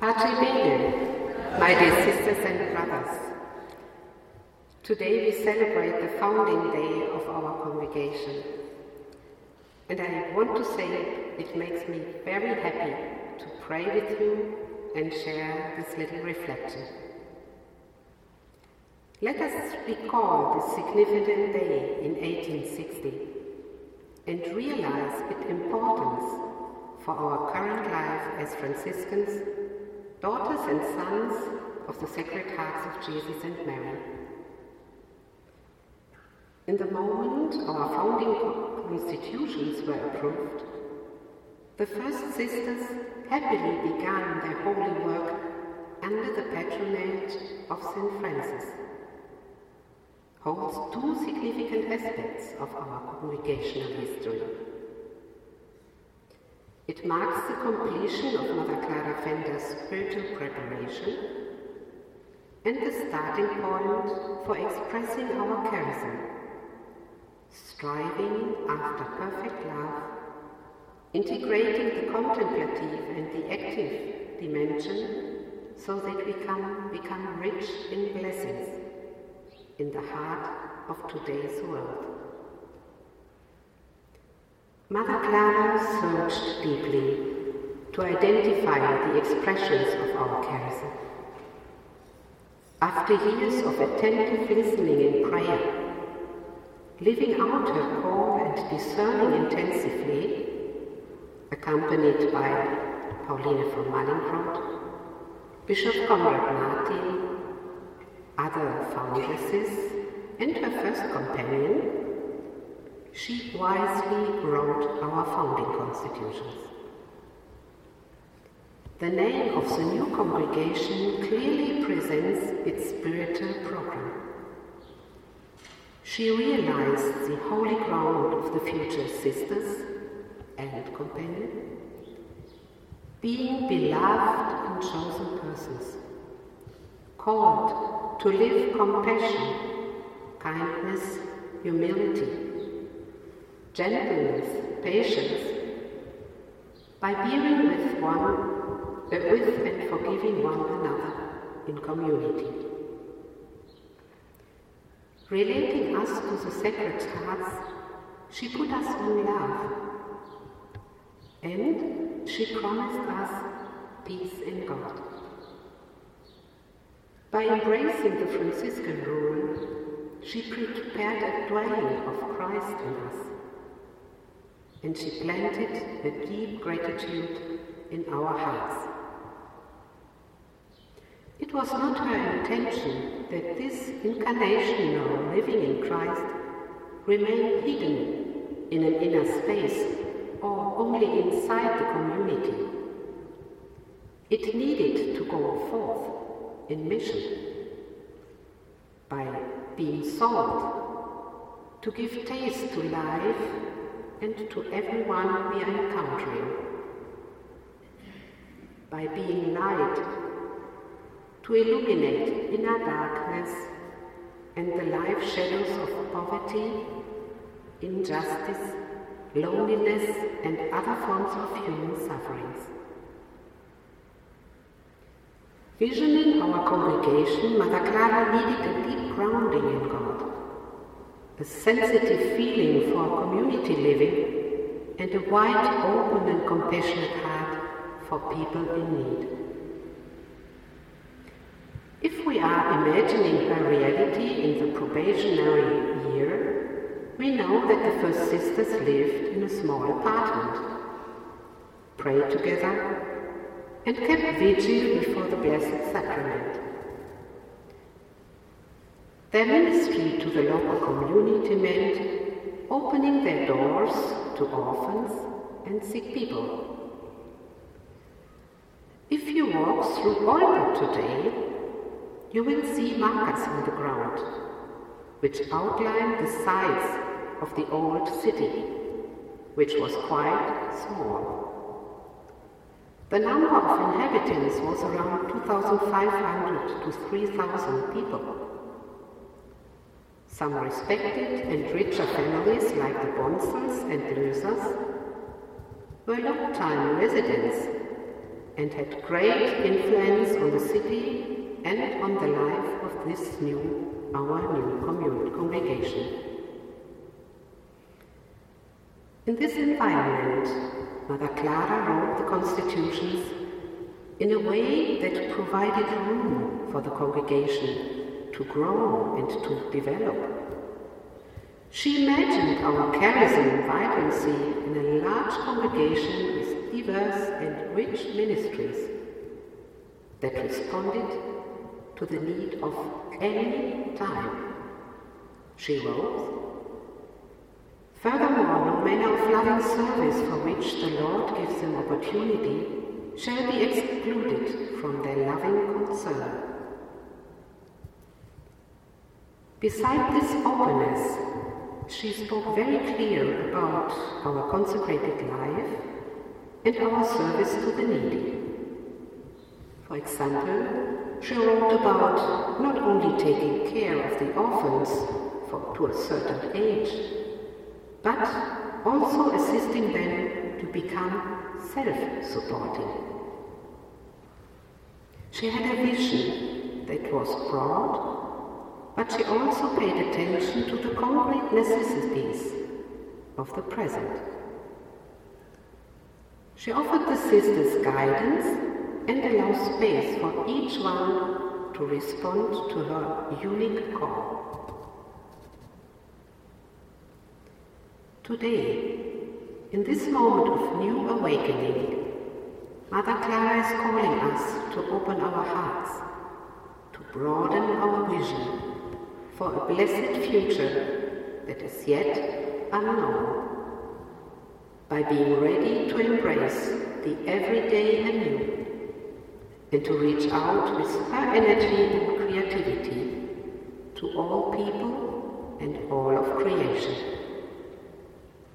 Bene, my dear sisters and brothers. Today we celebrate the founding day of our congregation. And I want to say it makes me very happy to pray with you and share this little reflection. Let us recall this significant day in 1860 and realize its importance for our current life as Franciscans daughters and sons of the Sacred Hearts of Jesus and Mary. In the moment our founding constitutions were approved, the first sisters happily began their holy work under the patronage of St. Francis, holds two significant aspects of our congregational history. It marks the completion of Mother Clara Pfänder's spiritual preparation and the starting point for expressing our charism, striving after perfect love, integrating the contemplative and the active dimension so that we can become rich in blessings in the heart of today's world. Mother Clara searched deeply to identify the expressions of our charism. After years of attentive listening in prayer, living out her call and discerning intensively, accompanied by Pauline von Mallinckrodt, Bishop Conrad Martin, other foundresses, and her first companion, she wisely wrote our founding constitutions. The name of the new congregation clearly presents its spiritual program. She realized the holy ground of the future sisters and companion, being beloved and chosen persons, called to live compassion, kindness, humility, gentleness, patience, by bearing with one, uh, with and forgiving one another in community. Relating us to the Sacred Hearts, she put us on love, and she promised us peace in God. By embracing the Franciscan rule, she prepared a dwelling of Christ in us and she planted a deep gratitude in our hearts. It was not her intention that this incarnational living in Christ remain hidden in an inner space or only inside the community. It needed to go forth in mission by being salt to give taste to life and to everyone we are encountering. By being light, to illuminate inner darkness and the life shadows of poverty, injustice, loneliness, and other forms of human sufferings. Visioning our congregation, Mother Clara needed a deep grounding in God a sensitive feeling community living, and a wide, open and compassionate heart for people in need. If we are imagining her reality in the probationary year, we know that the first sisters lived in a small apartment, prayed together, and kept vigil before the Blessed Sacrament. Their ministry to the local community meant opening their doors to orphans and sick people. If you walk through Olpe today, you will see markers on the ground, which outline the size of the old city, which was quite small. The number of inhabitants was around 2,500 to 3,000 people. Some respected and richer families like the Bonzels and the Lösers were long-time residents and had great influence on the city and on the life of this new, our new commune, congregation. In this environment, Mother Clara wrote the constitutions in a way that provided room for the congregation to grow and to develop. She imagined our charism vibrancy in a large congregation with diverse and rich ministries that responded to the need of any time. She wrote, Furthermore, no manner of loving service for which the Lord gives them opportunity shall be excluded from their loving concern. Beside this openness, she spoke very clear about our consecrated life and our service to the needy. For example, she wrote about not only taking care of the orphans for, to a certain age, but also assisting them to become self-supporting. She had a vision that was broad, but she also paid attention to the concrete necessities of the present. She offered the sisters guidance and allowed space for each one to respond to her unique call. Today, in this moment of new awakening, Mother Clara is calling us to open our hearts, to broaden our vision for a blessed future that is yet unknown, by being ready to embrace the everyday anew and to reach out with her energy and creativity to all people and all of creation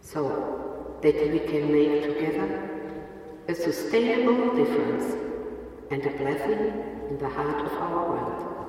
so that we can make together a sustainable difference and a blessing in the heart of our world.